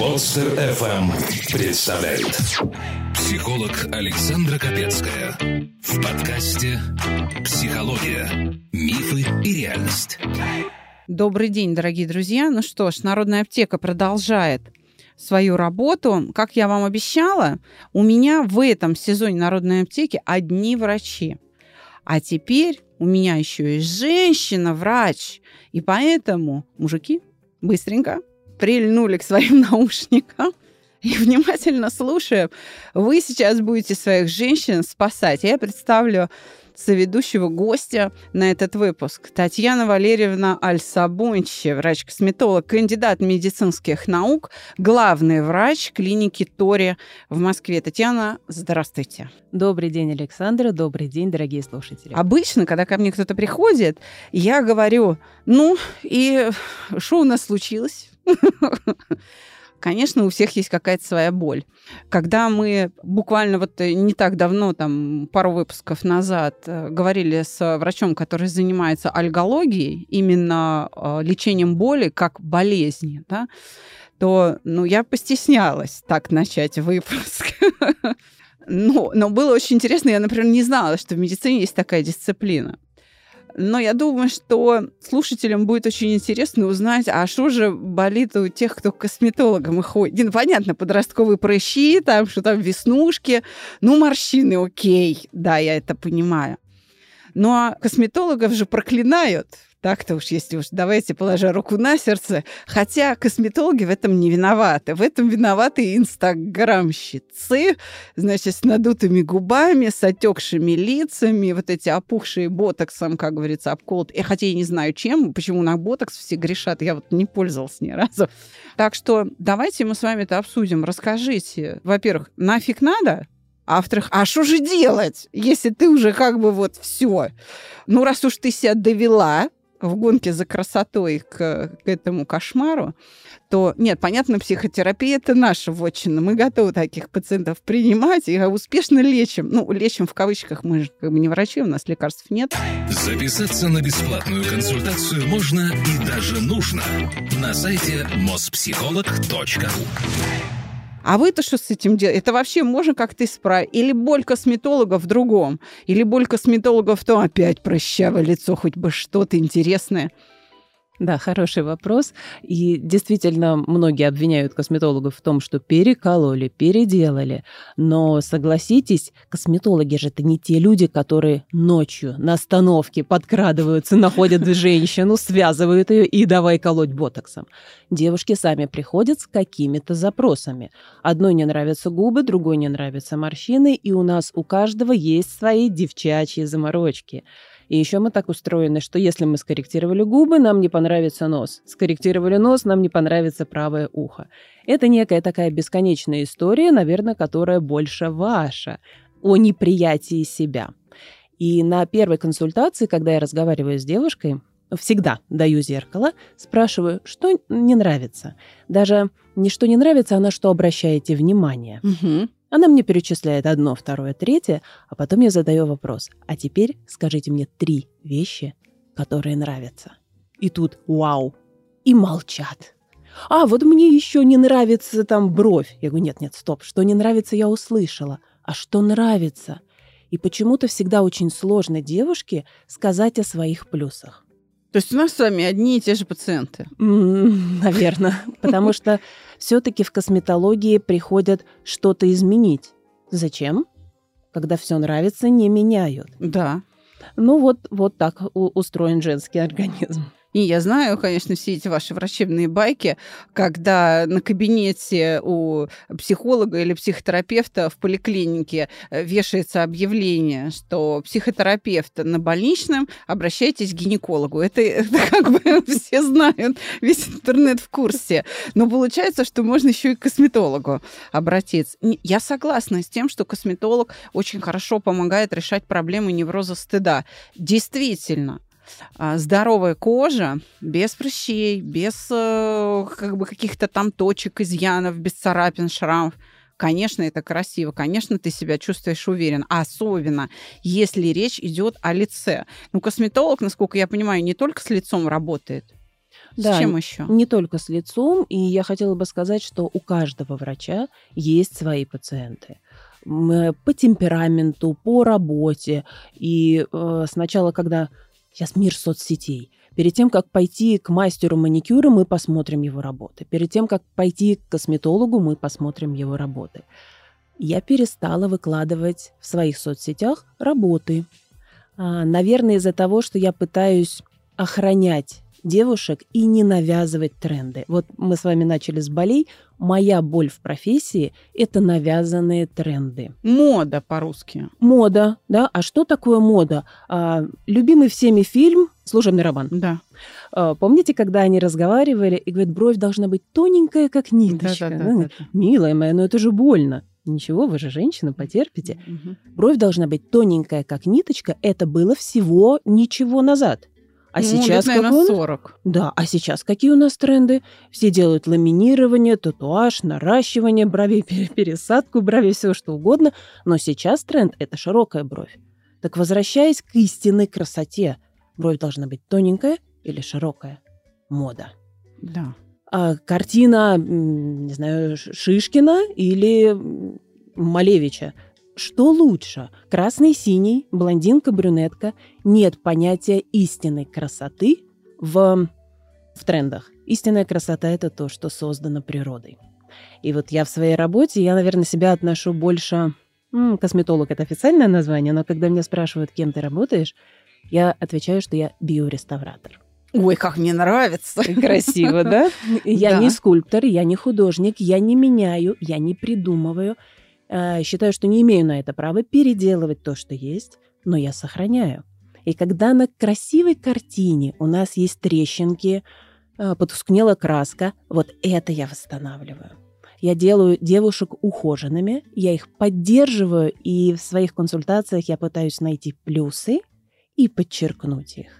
Подстер FM представляет психолог Александра Капецкая в подкасте «Психология. Мифы и реальность». Добрый день, дорогие друзья. Ну что ж, Народная аптека продолжает свою работу. Как я вам обещала, у меня в этом сезоне Народной аптеки одни врачи. А теперь у меня еще и женщина-врач. И поэтому, мужики, быстренько прильнули к своим наушникам и внимательно слушая, вы сейчас будете своих женщин спасать. Я представлю соведущего гостя на этот выпуск. Татьяна Валерьевна Альсабунчи, врач-косметолог, кандидат медицинских наук, главный врач клиники Тори в Москве. Татьяна, здравствуйте. Добрый день, Александра. Добрый день, дорогие слушатели. Обычно, когда ко мне кто-то приходит, я говорю, ну и что у нас случилось? Конечно, у всех есть какая-то своя боль. Когда мы буквально вот э, не так давно, там пару выпусков назад, э, говорили с врачом, который занимается альгологией, именно э, лечением боли как болезни, да, то ну, я постеснялась так начать выпуск. Но, но было очень интересно. Я, например, не знала, что в медицине есть такая дисциплина. Но я думаю, что слушателям будет очень интересно узнать, а что же болит у тех, кто к косметологам ходит. Ну, понятно, подростковые прыщи, там, что там веснушки, ну, морщины, окей, да, я это понимаю. Но ну, а косметологов же проклинают так-то уж, если уж давайте положа руку на сердце. Хотя косметологи в этом не виноваты. В этом виноваты инстаграмщицы, значит, с надутыми губами, с отекшими лицами, вот эти опухшие ботоксом, как говорится, обколот. И хотя я не знаю, чем, почему на ботокс все грешат, я вот не пользовалась ни разу. Так что давайте мы с вами это обсудим. Расскажите, во-первых, нафиг надо? А во-вторых, а что же делать, если ты уже как бы вот все? Ну, раз уж ты себя довела, в гонке за красотой к, к этому кошмару, то нет, понятно, психотерапия это наша вотчина. Мы готовы таких пациентов принимать и успешно лечим. Ну, лечим в кавычках, мы же как бы не врачи, у нас лекарств нет. Записаться на бесплатную консультацию можно и даже нужно на сайте mospsycholog.ru а вы-то что с этим делаете? Это вообще можно как-то исправить? Или боль косметолога в другом? Или боль косметолога в том, опять прыщавое лицо, хоть бы что-то интересное? Да, хороший вопрос. И действительно, многие обвиняют косметологов в том, что перекололи, переделали. Но согласитесь, косметологи же это не те люди, которые ночью на остановке подкрадываются, находят женщину, связывают ее и давай колоть ботоксом. Девушки сами приходят с какими-то запросами. Одной не нравятся губы, другой не нравятся морщины, и у нас у каждого есть свои девчачьи заморочки. И еще мы так устроены, что если мы скорректировали губы, нам не понравится нос. Скорректировали нос, нам не понравится правое ухо. Это некая такая бесконечная история, наверное, которая больше ваша, о неприятии себя. И на первой консультации, когда я разговариваю с девушкой, всегда даю зеркало, спрашиваю, что не нравится. Даже не что не нравится, а на что обращаете внимание. Угу. Она мне перечисляет одно, второе, третье, а потом я задаю вопрос. А теперь скажите мне три вещи, которые нравятся. И тут вау. И молчат. А, вот мне еще не нравится там бровь. Я говорю, нет, нет, стоп. Что не нравится, я услышала. А что нравится? И почему-то всегда очень сложно девушке сказать о своих плюсах. То есть у нас с вами одни и те же пациенты? Наверное. Потому что все-таки в косметологии приходят что-то изменить. Зачем? Когда все нравится, не меняют. Да. Ну вот, вот так устроен женский организм. И я знаю, конечно, все эти ваши врачебные байки, когда на кабинете у психолога или психотерапевта в поликлинике э, вешается объявление, что психотерапевт на больничном, обращайтесь к гинекологу. Это, это как бы все знают, весь интернет в курсе. Но получается, что можно еще и к косметологу обратиться. Я согласна с тем, что косметолог очень хорошо помогает решать проблемы невроза стыда. Действительно, здоровая кожа, без прыщей, без э, как бы каких-то там точек, изъянов, без царапин, шрамов. Конечно, это красиво, конечно, ты себя чувствуешь уверен, особенно если речь идет о лице. Ну, косметолог, насколько я понимаю, не только с лицом работает. Да, с чем еще? Не только с лицом. И я хотела бы сказать, что у каждого врача есть свои пациенты по темпераменту, по работе. И э, сначала, когда сейчас мир соцсетей, перед тем, как пойти к мастеру маникюра, мы посмотрим его работы. Перед тем, как пойти к косметологу, мы посмотрим его работы. Я перестала выкладывать в своих соцсетях работы. А, наверное, из-за того, что я пытаюсь охранять девушек и не навязывать тренды. Вот мы с вами начали с болей. Моя боль в профессии – это навязанные тренды. Мода по-русски. Мода, да. А что такое мода? А, любимый всеми фильм «Служебный роман». Да. А, помните, когда они разговаривали и говорят, бровь должна быть тоненькая, как ниточка? Да, да, да, да, да. Милая моя, но это же больно. Ничего, вы же женщина, потерпите. Угу. Бровь должна быть тоненькая, как ниточка. Это было всего ничего назад. А ну, сейчас лет, наверное, 40. Да, а сейчас какие у нас тренды? Все делают ламинирование, татуаж, наращивание бровей, пересадку бровей, все что угодно. Но сейчас тренд – это широкая бровь. Так возвращаясь к истинной красоте, бровь должна быть тоненькая или широкая? Мода. Да. А картина, не знаю, Шишкина или Малевича – что лучше? Красный, синий, блондинка, брюнетка? Нет понятия истинной красоты в, в трендах. Истинная красота – это то, что создано природой. И вот я в своей работе, я, наверное, себя отношу больше... М, косметолог – это официальное название, но когда меня спрашивают, кем ты работаешь, я отвечаю, что я биореставратор. Ой, как мне нравится. Красиво, да? Я не скульптор, я не художник, я не меняю, я не придумываю. Э, считаю, что не имею на это права переделывать то, что есть, но я сохраняю. И когда на красивой картине у нас есть трещинки, э, потускнела краска, вот это я восстанавливаю. Я делаю девушек ухоженными, я их поддерживаю, и в своих консультациях я пытаюсь найти плюсы и подчеркнуть их.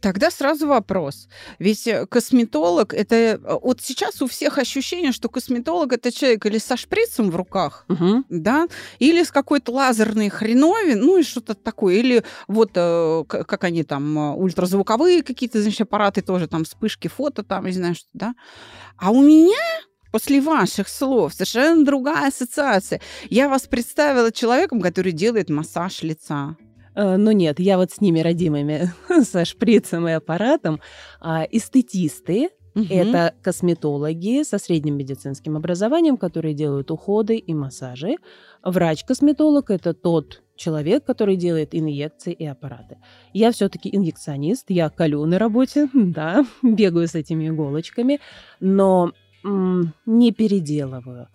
Тогда сразу вопрос. Ведь э, косметолог это э, вот сейчас у всех ощущение, что косметолог это человек или со шприцем в руках, угу. да, или с какой-то лазерной хреновин, ну и что-то такое, или вот э, как они там ультразвуковые какие-то, значит, аппараты тоже там вспышки фото там, не знаю что, да. А у меня после ваших слов совершенно другая ассоциация. Я вас представила человеком, который делает массаж лица. Но нет, я вот с ними родимыми, со шприцем и аппаратом. А, эстетисты, Угу. Это косметологи со средним медицинским образованием, которые делают уходы и массажи. Врач-косметолог – это тот человек, который делает инъекции и аппараты. Я все-таки инъекционист, я колю на работе, да, бегаю с этими иголочками, но м- не переделываю.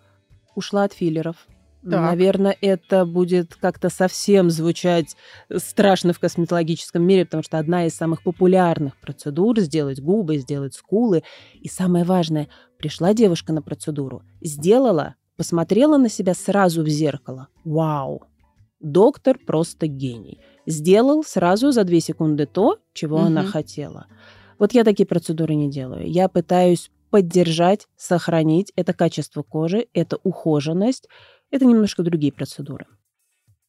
Ушла от филлеров, так. Наверное, это будет как-то совсем звучать страшно в косметологическом мире, потому что одна из самых популярных процедур сделать губы, сделать скулы. И самое важное, пришла девушка на процедуру, сделала, посмотрела на себя сразу в зеркало. Вау! Доктор просто гений. Сделал сразу за две секунды то, чего угу. она хотела. Вот я такие процедуры не делаю. Я пытаюсь поддержать, сохранить это качество кожи, это ухоженность, это немножко другие процедуры.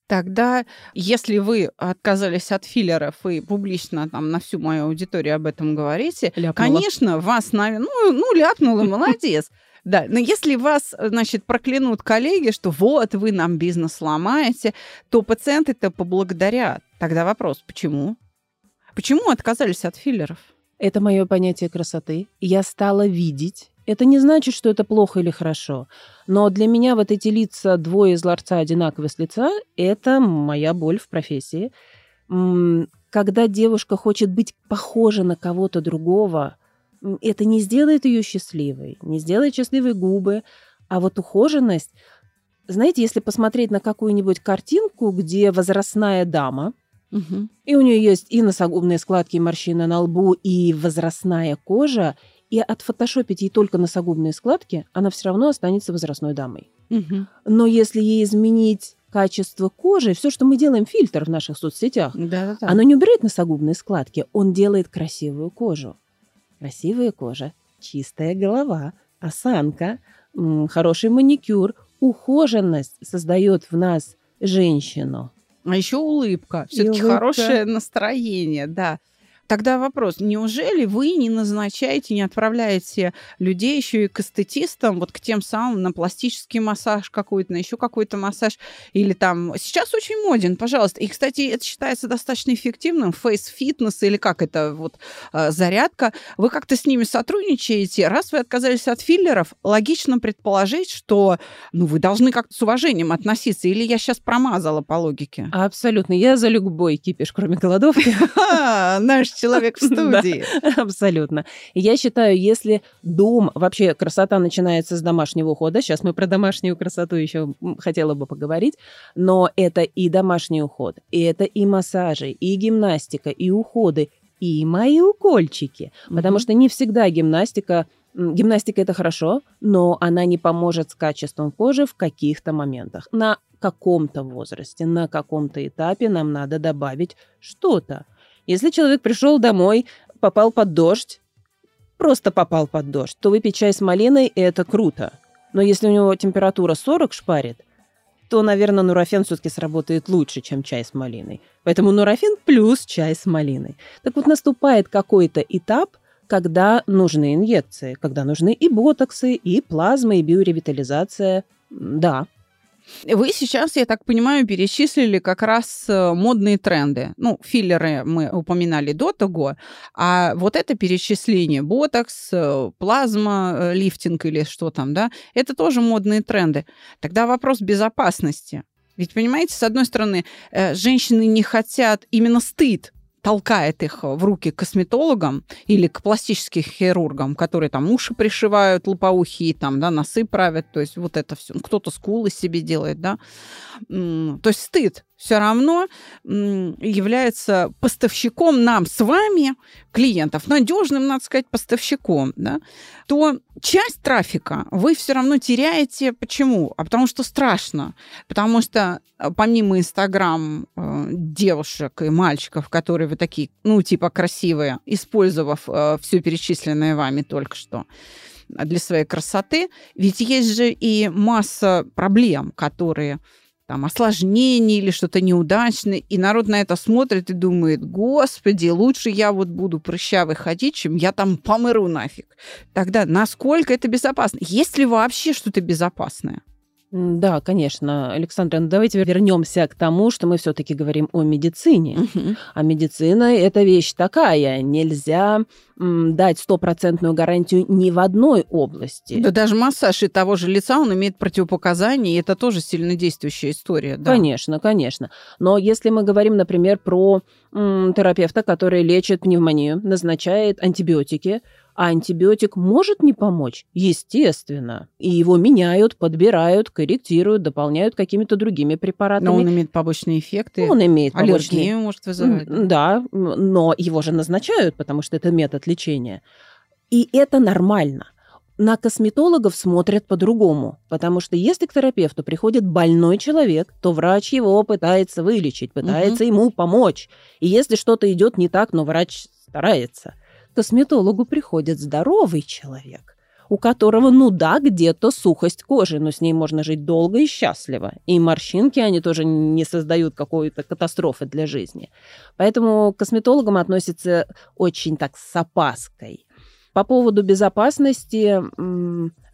Тогда, если вы отказались от филлеров и публично там на всю мою аудиторию об этом говорите, ляпнула. конечно, вас, наверное, ну, ну ляпнула, молодец. Да, но если вас, значит, проклянут коллеги, что вот вы нам бизнес ломаете, то пациенты это поблагодарят. Тогда вопрос, почему? Почему отказались от филлеров? Это мое понятие красоты. Я стала видеть это не значит, что это плохо или хорошо. Но для меня вот эти лица, двое из ларца одинаковые с лица, это моя боль в профессии. Когда девушка хочет быть похожа на кого-то другого, это не сделает ее счастливой, не сделает счастливой губы. А вот ухоженность, знаете, если посмотреть на какую-нибудь картинку, где возрастная дама, угу. и у нее есть и носогубные складки, и морщины на лбу, и возрастная кожа, и отфотошопить ей только носогубные складки, она все равно останется возрастной дамой. Угу. Но если ей изменить качество кожи, все, что мы делаем, фильтр в наших соцсетях, Да-да-да. оно не убирает носогубные складки, он делает красивую кожу. Красивая кожа, чистая голова, осанка, хороший маникюр, ухоженность создает в нас женщину. А еще улыбка. Все-таки хорошее настроение, да. Тогда вопрос, неужели вы не назначаете, не отправляете людей еще и к эстетистам, вот к тем самым на пластический массаж какой-то, на еще какой-то массаж, или там... Сейчас очень моден, пожалуйста. И, кстати, это считается достаточно эффективным, фейс-фитнес или как это, вот, э, зарядка. Вы как-то с ними сотрудничаете. Раз вы отказались от филлеров, логично предположить, что ну, вы должны как-то с уважением относиться. Или я сейчас промазала по логике? Абсолютно. Я за любой кипиш, кроме голодовки. Наш человек в студии. Абсолютно. Я считаю, если дом, вообще красота начинается с домашнего ухода, сейчас мы про домашнюю красоту еще хотела бы поговорить, но это и домашний уход, и это и массажи, и гимнастика, и уходы, и мои укольчики. Потому что не всегда гимнастика Гимнастика это хорошо, но она не поможет с качеством кожи в каких-то моментах. На каком-то возрасте, на каком-то этапе нам надо добавить что-то. Если человек пришел домой, попал под дождь, просто попал под дождь, то выпить чай с малиной – это круто. Но если у него температура 40 шпарит, то, наверное, нурофен все-таки сработает лучше, чем чай с малиной. Поэтому нурофен плюс чай с малиной. Так вот, наступает какой-то этап, когда нужны инъекции, когда нужны и ботоксы, и плазма, и биоревитализация. Да, вы сейчас, я так понимаю, перечислили как раз э, модные тренды. Ну, филлеры мы упоминали до того, а вот это перечисление, ботокс, э, плазма, э, лифтинг или что там, да, это тоже модные тренды. Тогда вопрос безопасности. Ведь, понимаете, с одной стороны, женщины не хотят именно стыд толкает их в руки косметологам или к пластическим хирургам, которые там уши пришивают лопоухие, там, да, носы правят, то есть вот это все. Кто-то скулы себе делает, да. То есть стыд все равно является поставщиком нам с вами клиентов, надежным, надо сказать, поставщиком, да, то часть трафика вы все равно теряете. Почему? А потому что страшно. Потому что э, помимо Инстаграм э, девушек и мальчиков, которые вы такие, ну, типа красивые, использовав э, все перечисленное вами только что, для своей красоты, ведь есть же и масса проблем, которые там осложнение или что-то неудачное, и народ на это смотрит и думает, господи, лучше я вот буду прыщавый ходить, чем я там помру нафиг. Тогда насколько это безопасно? Есть ли вообще что-то безопасное? Да, конечно. Александра, ну давайте вернемся к тому, что мы все-таки говорим о медицине. Угу. А медицина это вещь такая. Нельзя м, дать стопроцентную гарантию ни в одной области. Да даже массаж и того же лица, он имеет противопоказания, и это тоже сильно действующая история. Да. Конечно, конечно. Но если мы говорим, например, про м, терапевта, который лечит пневмонию, назначает антибиотики, а антибиотик может не помочь? Естественно. И его меняют, подбирают, корректируют, дополняют какими-то другими препаратами. Но он имеет побочные эффекты. Он имеет побочные. Аллергию может вызывать. Да, но его же назначают, потому что это метод лечения. И это нормально на косметологов смотрят по-другому, потому что если к терапевту приходит больной человек, то врач его пытается вылечить, пытается угу. ему помочь. И если что-то идет не так, но врач старается косметологу приходит здоровый человек, у которого, ну да, где-то сухость кожи, но с ней можно жить долго и счастливо. И морщинки, они тоже не создают какой-то катастрофы для жизни. Поэтому к косметологам относятся очень так с опаской. По поводу безопасности,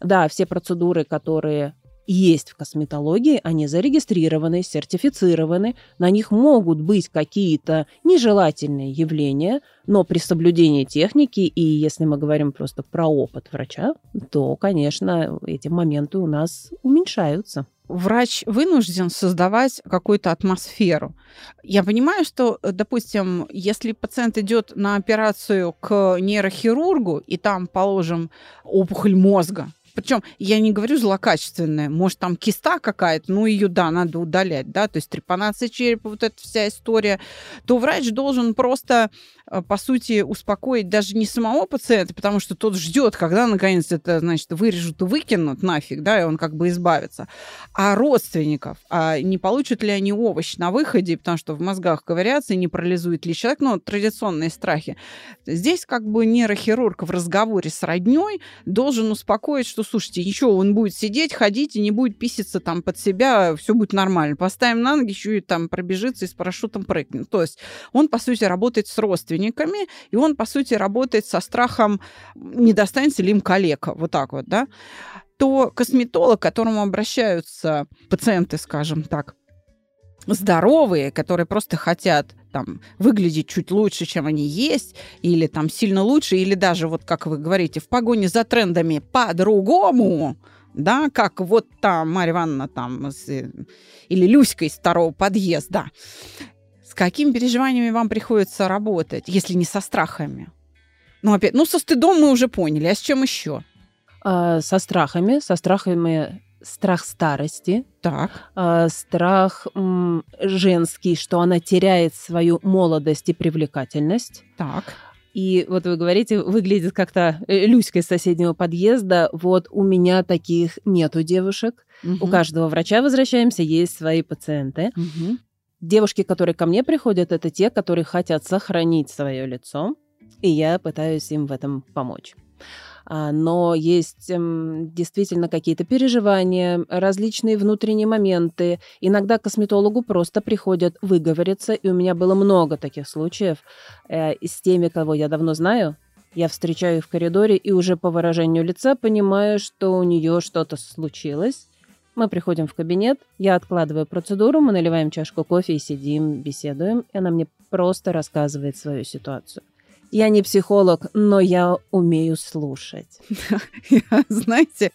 да, все процедуры, которые есть в косметологии, они зарегистрированы, сертифицированы, на них могут быть какие-то нежелательные явления, но при соблюдении техники, и если мы говорим просто про опыт врача, то, конечно, эти моменты у нас уменьшаются врач вынужден создавать какую-то атмосферу. Я понимаю, что, допустим, если пациент идет на операцию к нейрохирургу, и там, положим, опухоль мозга, причем я не говорю злокачественная, может, там киста какая-то, ну, ее, да, надо удалять, да, то есть трепанация черепа, вот эта вся история, то врач должен просто Э, по сути, успокоить даже не самого пациента, потому что тот ждет, когда наконец это, значит, вырежут и выкинут нафиг, да, и он как бы избавится, а родственников, а не получат ли они овощ на выходе, потому что в мозгах ковыряться и не парализует ли человек, ну, традиционные страхи. Здесь как бы нейрохирург в разговоре с родней должен успокоить, что, слушайте, ничего, он будет сидеть, ходить и не будет писиться там под себя, все будет нормально. Поставим на ноги, еще и там пробежится и с парашютом прыгнет. То есть он, по сути, работает с родственниками и он, по сути, работает со страхом, не достанется ли им коллега, вот так вот, да, то косметолог, к которому обращаются пациенты, скажем так, здоровые, которые просто хотят там выглядеть чуть лучше, чем они есть, или там сильно лучше, или даже вот как вы говорите, в погоне за трендами по-другому, да, как вот там Марья Ивановна там с, или Люська из второго подъезда. С какими переживаниями вам приходится работать, если не со страхами? Ну, опять, ну, со стыдом мы уже поняли, а с чем еще? А, со страхами, со страхами страх старости, так. А, страх м, женский, что она теряет свою молодость и привлекательность. Так. И вот вы говорите, выглядит как-то э, Люська из соседнего подъезда. Вот у меня таких нету девушек. Угу. У каждого врача возвращаемся, есть свои пациенты. Угу. Девушки, которые ко мне приходят, это те, которые хотят сохранить свое лицо, и я пытаюсь им в этом помочь. А, но есть действительно какие-то переживания, различные внутренние моменты. Иногда к косметологу просто приходят выговориться, и у меня было много таких случаев. Э, с теми, кого я давно знаю, я встречаю их в коридоре и уже по выражению лица понимаю, что у нее что-то случилось. Мы приходим в кабинет, я откладываю процедуру, мы наливаем чашку кофе и сидим, беседуем, и она мне просто рассказывает свою ситуацию. Я не психолог, но я умею слушать. Знаете,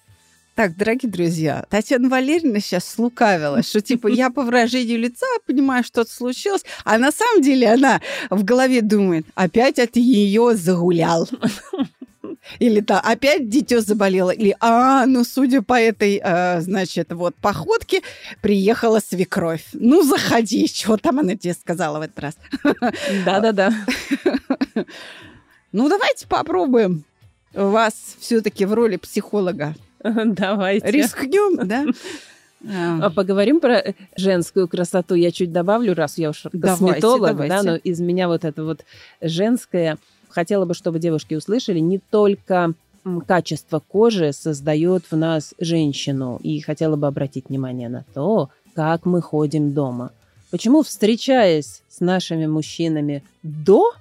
так, дорогие друзья, Татьяна Валерьевна сейчас слукавила, что типа я по выражению лица понимаю, что-то случилось, а на самом деле она в голове думает, опять от ее загулял. Или то опять дитё заболело. Или, а, ну, судя по этой, э, значит, вот походке, приехала свекровь. Ну, заходи, что там она тебе сказала в этот раз? Да-да-да. Ну, давайте попробуем вас все-таки в роли психолога. Давайте. Рискнем, да? А поговорим про женскую красоту. Я чуть добавлю, раз я уж косметолог, давайте, давайте. да, но из меня вот это вот женское хотела бы, чтобы девушки услышали, не только качество кожи создает в нас женщину. И хотела бы обратить внимание на то, как мы ходим дома. Почему, встречаясь с нашими мужчинами до,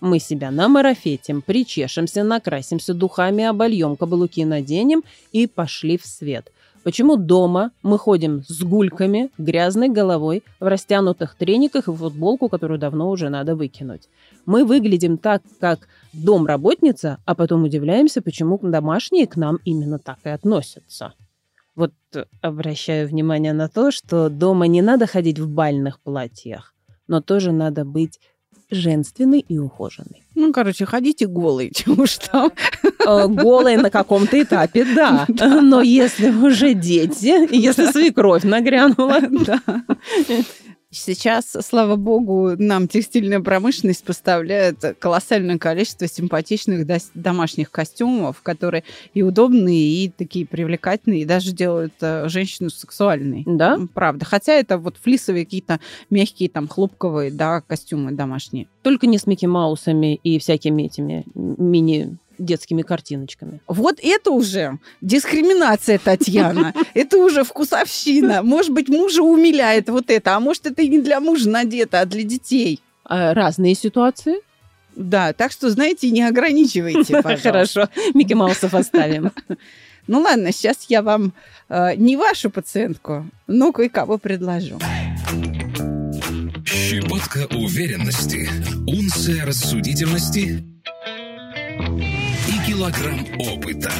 мы себя намарафетим, причешемся, накрасимся духами, обольем, каблуки наденем и пошли в свет. Почему дома мы ходим с гульками, грязной головой, в растянутых трениках и футболку, которую давно уже надо выкинуть? Мы выглядим так, как домработница, а потом удивляемся, почему домашние к нам именно так и относятся. Вот обращаю внимание на то, что дома не надо ходить в бальных платьях, но тоже надо быть женственный и ухоженный. Ну, короче, ходите голые, чего уж там. Э, голые на каком-то этапе, да. Но если уже дети, если свекровь нагрянула, да. Сейчас, слава богу, нам текстильная промышленность поставляет колоссальное количество симпатичных домашних костюмов, которые и удобные, и такие привлекательные, и даже делают э, женщину сексуальной. Да? Правда. Хотя это вот флисовые какие-то мягкие, там, хлопковые, да, костюмы домашние. Только не с Микки Маусами и всякими этими мини детскими картиночками. Вот это уже дискриминация, Татьяна. Это уже вкусовщина. Может быть, мужа умиляет вот это, а может, это и не для мужа надето, а для детей. А разные ситуации. Да, так что, знаете, не ограничивайте, пожалуйста. Хорошо, Микки Маусов оставим. Ну ладно, сейчас я вам э, не вашу пациентку, но кое-кого предложу. Щепотка уверенности, унция рассудительности килограмм опыта.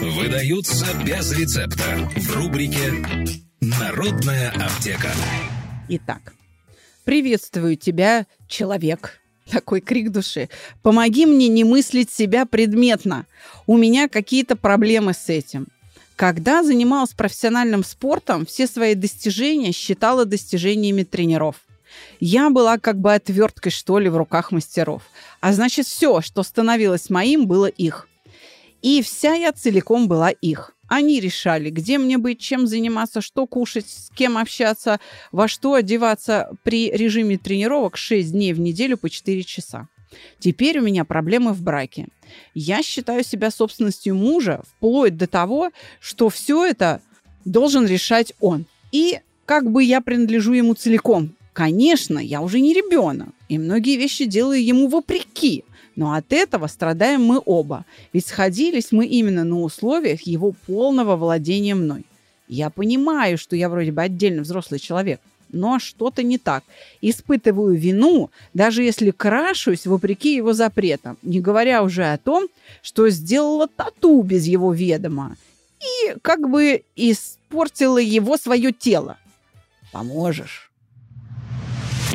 Выдаются без рецепта в рубрике «Народная аптека». Итак, приветствую тебя, человек. Такой крик души. Помоги мне не мыслить себя предметно. У меня какие-то проблемы с этим. Когда занималась профессиональным спортом, все свои достижения считала достижениями тренеров. Я была как бы отверткой, что ли, в руках мастеров. А значит, все, что становилось моим, было их. И вся я целиком была их. Они решали, где мне быть, чем заниматься, что кушать, с кем общаться, во что одеваться при режиме тренировок 6 дней в неделю по 4 часа. Теперь у меня проблемы в браке. Я считаю себя собственностью мужа вплоть до того, что все это должен решать он. И как бы я принадлежу ему целиком Конечно, я уже не ребенок, и многие вещи делаю ему вопреки. Но от этого страдаем мы оба. Ведь сходились мы именно на условиях его полного владения мной. Я понимаю, что я вроде бы отдельно взрослый человек, но что-то не так. Испытываю вину, даже если крашусь вопреки его запретам, не говоря уже о том, что сделала тату без его ведома и как бы испортила его свое тело. Поможешь.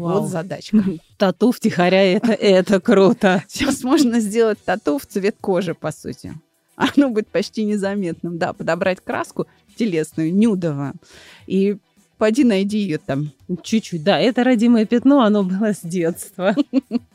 Вау. Вот задачка. Тату втихаря это, это круто. Сейчас можно сделать тату в цвет кожи, по сути. Оно будет почти незаметным. Да, подобрать краску телесную, нюдовую, и пойди найди ее там. Чуть-чуть, да, это родимое пятно, оно было с детства.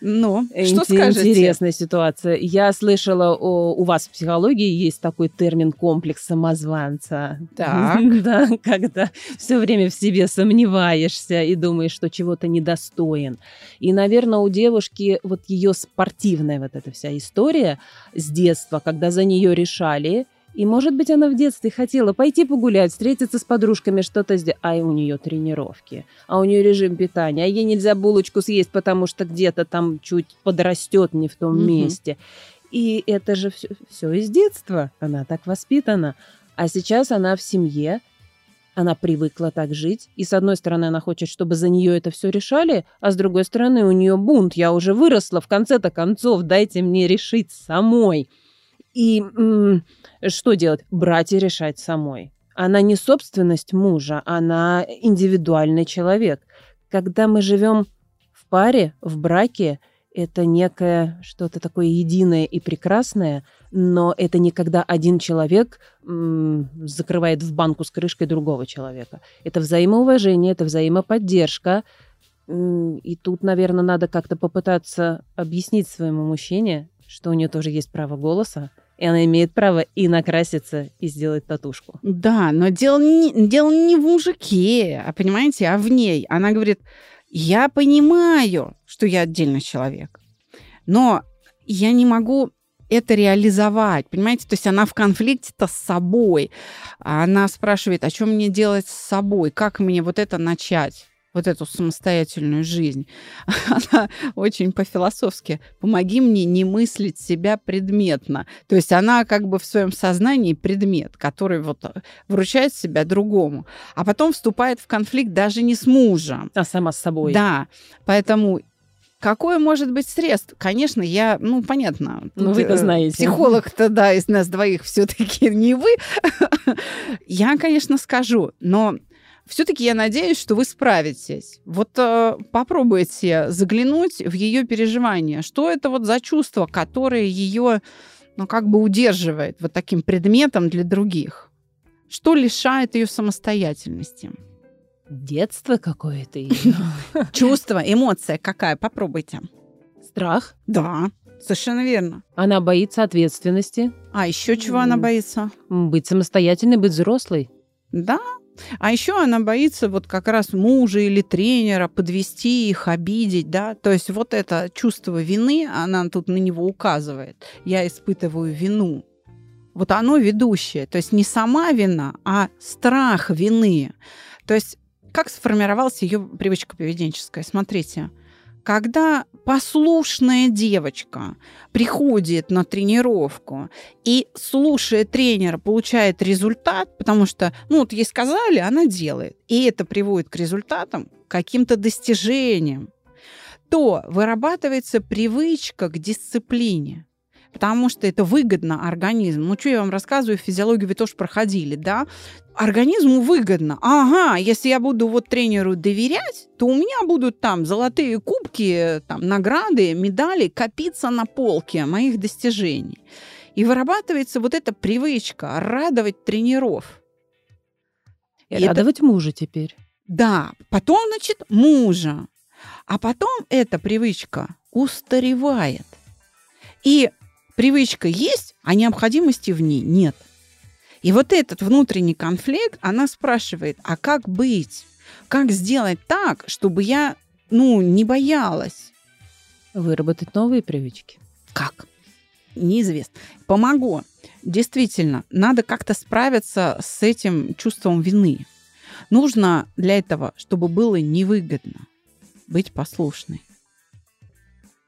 Ну, что скажете? Интересная ситуация. Я слышала, у вас в психологии есть такой термин комплекс самозванца. Так. да, когда все время в себе сомневаешься и думаешь, что чего-то недостоин. И, наверное, у девушки вот ее спортивная вот эта вся история с детства, когда за нее решали, и, может быть, она в детстве хотела пойти погулять, встретиться с подружками, что-то сделать. А у нее тренировки, а у нее режим питания, а ей нельзя булочку съесть, потому что где-то там чуть подрастет не в том угу. месте. И это же все, все из детства. Она так воспитана. А сейчас она в семье, она привыкла так жить. И с одной стороны, она хочет, чтобы за нее это все решали, а с другой стороны, у нее бунт. Я уже выросла, в конце-то концов, дайте мне решить самой. И м- что делать? Брать и решать самой. Она не собственность мужа, она индивидуальный человек. Когда мы живем в паре, в браке, это некое что-то такое единое и прекрасное, но это не когда один человек м- закрывает в банку с крышкой другого человека. Это взаимоуважение, это взаимоподдержка. И тут, наверное, надо как-то попытаться объяснить своему мужчине, что у нее тоже есть право голоса, и она имеет право и накраситься, и сделать татушку. Да, но дело не, дело не в мужике, а понимаете, а в ней. Она говорит, я понимаю, что я отдельный человек, но я не могу это реализовать, понимаете? То есть она в конфликте-то с собой. Она спрашивает, а что мне делать с собой? Как мне вот это начать? Вот эту самостоятельную жизнь. Она очень по-философски «помоги мне не мыслить себя предметно». То есть она как бы в своем сознании предмет, который вот э, вручает себя другому, а потом вступает в конфликт даже не с мужем. А сама с собой. Да, поэтому Какое может быть средство? Конечно, я, ну, понятно. Ну, вы-то э, знаете. Психолог-то, да, из нас двоих все-таки не вы. я, конечно, скажу, но все-таки я надеюсь, что вы справитесь. Вот э, попробуйте заглянуть в ее переживания. Что это вот за чувство, которое ее, ну, как бы удерживает вот таким предметом для других? Что лишает ее самостоятельности? Детство какое-то Чувство, эмоция какая? Попробуйте. Страх? Да, совершенно верно. Она боится ответственности. А еще чего она боится? Быть самостоятельной, быть взрослой. Да, а еще она боится вот как раз мужа или тренера подвести их, обидеть, да. То есть вот это чувство вины, она тут на него указывает. Я испытываю вину. Вот оно ведущее. То есть не сама вина, а страх вины. То есть как сформировалась ее привычка поведенческая? Смотрите, когда послушная девочка приходит на тренировку и, слушая тренера, получает результат, потому что, ну, вот ей сказали, она делает, и это приводит к результатам, каким-то достижениям, то вырабатывается привычка к дисциплине потому что это выгодно организму. Ну, что я вам рассказываю, физиологию вы тоже проходили, да? Организму выгодно. Ага, если я буду вот тренеру доверять, то у меня будут там золотые кубки, там награды, медали копиться на полке моих достижений. И вырабатывается вот эта привычка радовать тренеров. И, И радовать это... мужа теперь. Да, потом, значит, мужа. А потом эта привычка устаревает. И привычка есть, а необходимости в ней нет. И вот этот внутренний конфликт, она спрашивает, а как быть? Как сделать так, чтобы я, ну, не боялась? Выработать новые привычки. Как? Неизвестно. Помогу. Действительно, надо как-то справиться с этим чувством вины. Нужно для этого, чтобы было невыгодно быть послушной.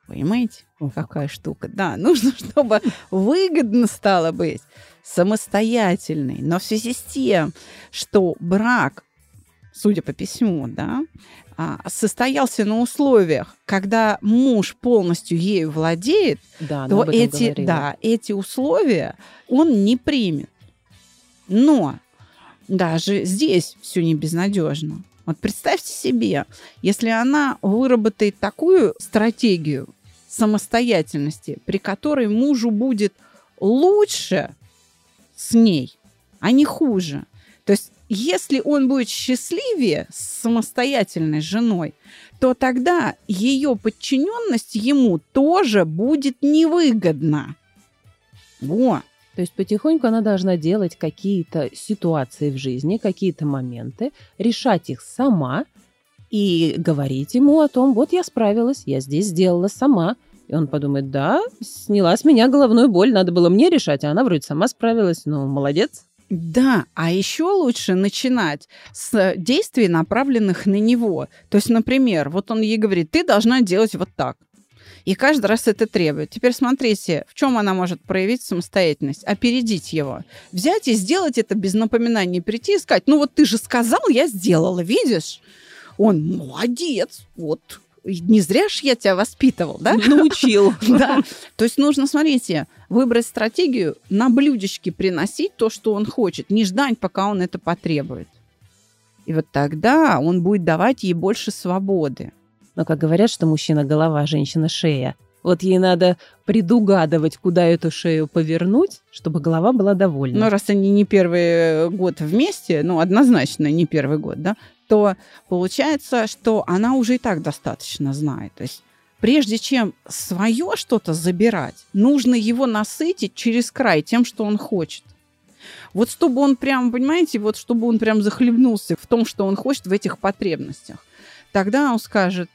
Понимаете, О, какая штука? Да, нужно, чтобы выгодно стало быть самостоятельной. Но в связи с тем, что брак, судя по письму, да, а, состоялся на условиях, когда муж полностью ею владеет, да, то эти, да, эти условия он не примет. Но даже здесь все не безнадежно. Вот представьте себе, если она выработает такую стратегию самостоятельности, при которой мужу будет лучше с ней, а не хуже. То есть, если он будет счастливее с самостоятельной женой, то тогда ее подчиненность ему тоже будет невыгодна. Во. То есть потихоньку она должна делать какие-то ситуации в жизни, какие-то моменты, решать их сама и говорить ему о том, вот я справилась, я здесь сделала сама. И он подумает, да, сняла с меня головную боль, надо было мне решать, а она вроде сама справилась, ну, молодец. Да, а еще лучше начинать с действий, направленных на него. То есть, например, вот он ей говорит, ты должна делать вот так. И каждый раз это требует. Теперь смотрите, в чем она может проявить самостоятельность. Опередить его. Взять и сделать это без напоминаний. Прийти и сказать, ну вот ты же сказал, я сделала, видишь? Он молодец, вот, не зря ж я тебя воспитывал, да? Научил. Да. То есть нужно, смотрите, выбрать стратегию, на блюдечке приносить то, что он хочет, не ждать, пока он это потребует. И вот тогда он будет давать ей больше свободы. Но как говорят, что мужчина голова, а женщина шея. Вот ей надо предугадывать, куда эту шею повернуть, чтобы голова была довольна. Но раз они не первый год вместе, ну, однозначно не первый год, да, то получается, что она уже и так достаточно знает. То есть прежде чем свое что-то забирать, нужно его насытить через край тем, что он хочет. Вот чтобы он прям, понимаете, вот чтобы он прям захлебнулся в том, что он хочет в этих потребностях. Тогда он скажет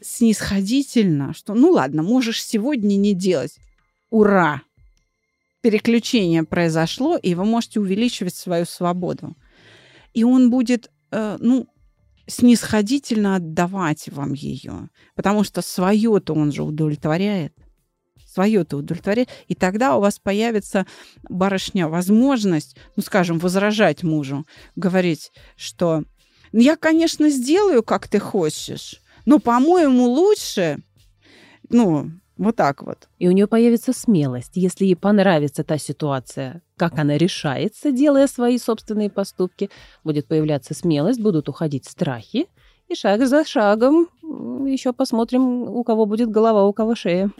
снисходительно, что ну ладно, можешь сегодня не делать. Ура! Переключение произошло, и вы можете увеличивать свою свободу. И он будет Э, ну, снисходительно отдавать вам ее, потому что свое-то он же удовлетворяет. Свое-то удовлетворяет. И тогда у вас появится, барышня, возможность, ну, скажем, возражать мужу, говорить, что я, конечно, сделаю, как ты хочешь, но, по-моему, лучше, ну, вот так вот. И у нее появится смелость, если ей понравится та ситуация, как она решается, делая свои собственные поступки, будет появляться смелость, будут уходить страхи, и шаг за шагом еще посмотрим, у кого будет голова, у кого шея.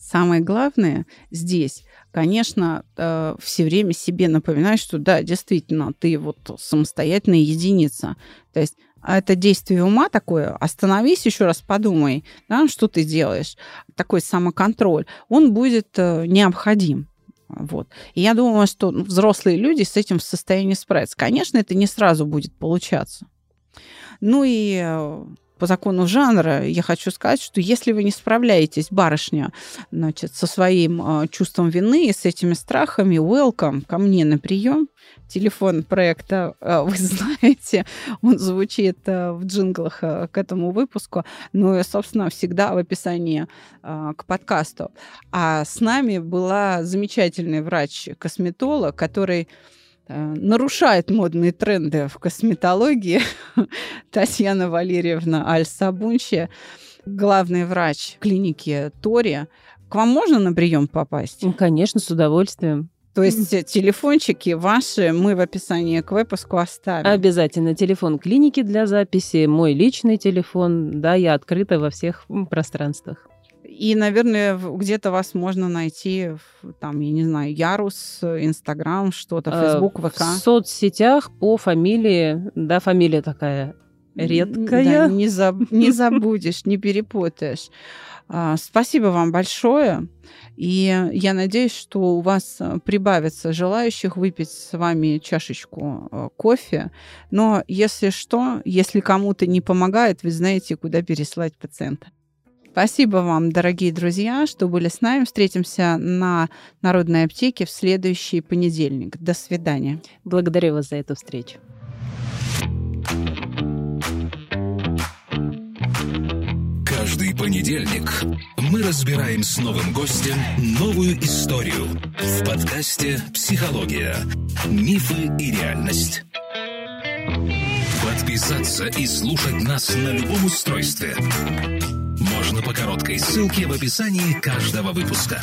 Самое главное здесь, конечно, э, все время себе напоминать, что да, действительно, ты вот самостоятельная единица. То есть это действие ума такое, остановись еще раз, подумай, да, что ты делаешь, такой самоконтроль, он будет э, необходим. Вот. И я думаю, что взрослые люди с этим в состоянии справиться. Конечно, это не сразу будет получаться. Ну и э, по закону жанра я хочу сказать, что если вы не справляетесь, барышня, значит, со своим э, чувством вины и с этими страхами, welcome ко мне на прием. Телефон проекта э, вы знаете, он звучит э, в джинглах к этому выпуску, ну и, собственно, всегда в описании к подкасту. А с нами была замечательный врач-косметолог, который нарушает модные тренды в косметологии. Татьяна Валерьевна Аль-Сабунчи, главный врач клиники Тори. К вам можно на прием попасть? Конечно, с удовольствием. То есть телефончики ваши мы в описании к выпуску оставим. Обязательно. Телефон клиники для записи, мой личный телефон. Да, я открыта во всех пространствах. И, наверное, где-то вас можно найти, там, я не знаю, Ярус, Инстаграм, что-то, Фейсбук, ВК. В соцсетях по фамилии, да, фамилия такая редкая. Да, не, заб, не забудешь, не перепутаешь. А, спасибо вам большое. И я надеюсь, что у вас э, прибавится желающих выпить с вами чашечку э, кофе. Но если что, если кому-то не помогает, вы знаете, куда переслать пациента. Спасибо вам, дорогие друзья, что были с нами. Встретимся на Народной аптеке в следующий понедельник. До свидания. Благодарю вас за эту встречу. Каждый понедельник мы разбираем с новым гостем новую историю в подкасте «Психология. Мифы и реальность». Подписаться и слушать нас на любом устройстве можно по короткой ссылке в описании каждого выпуска.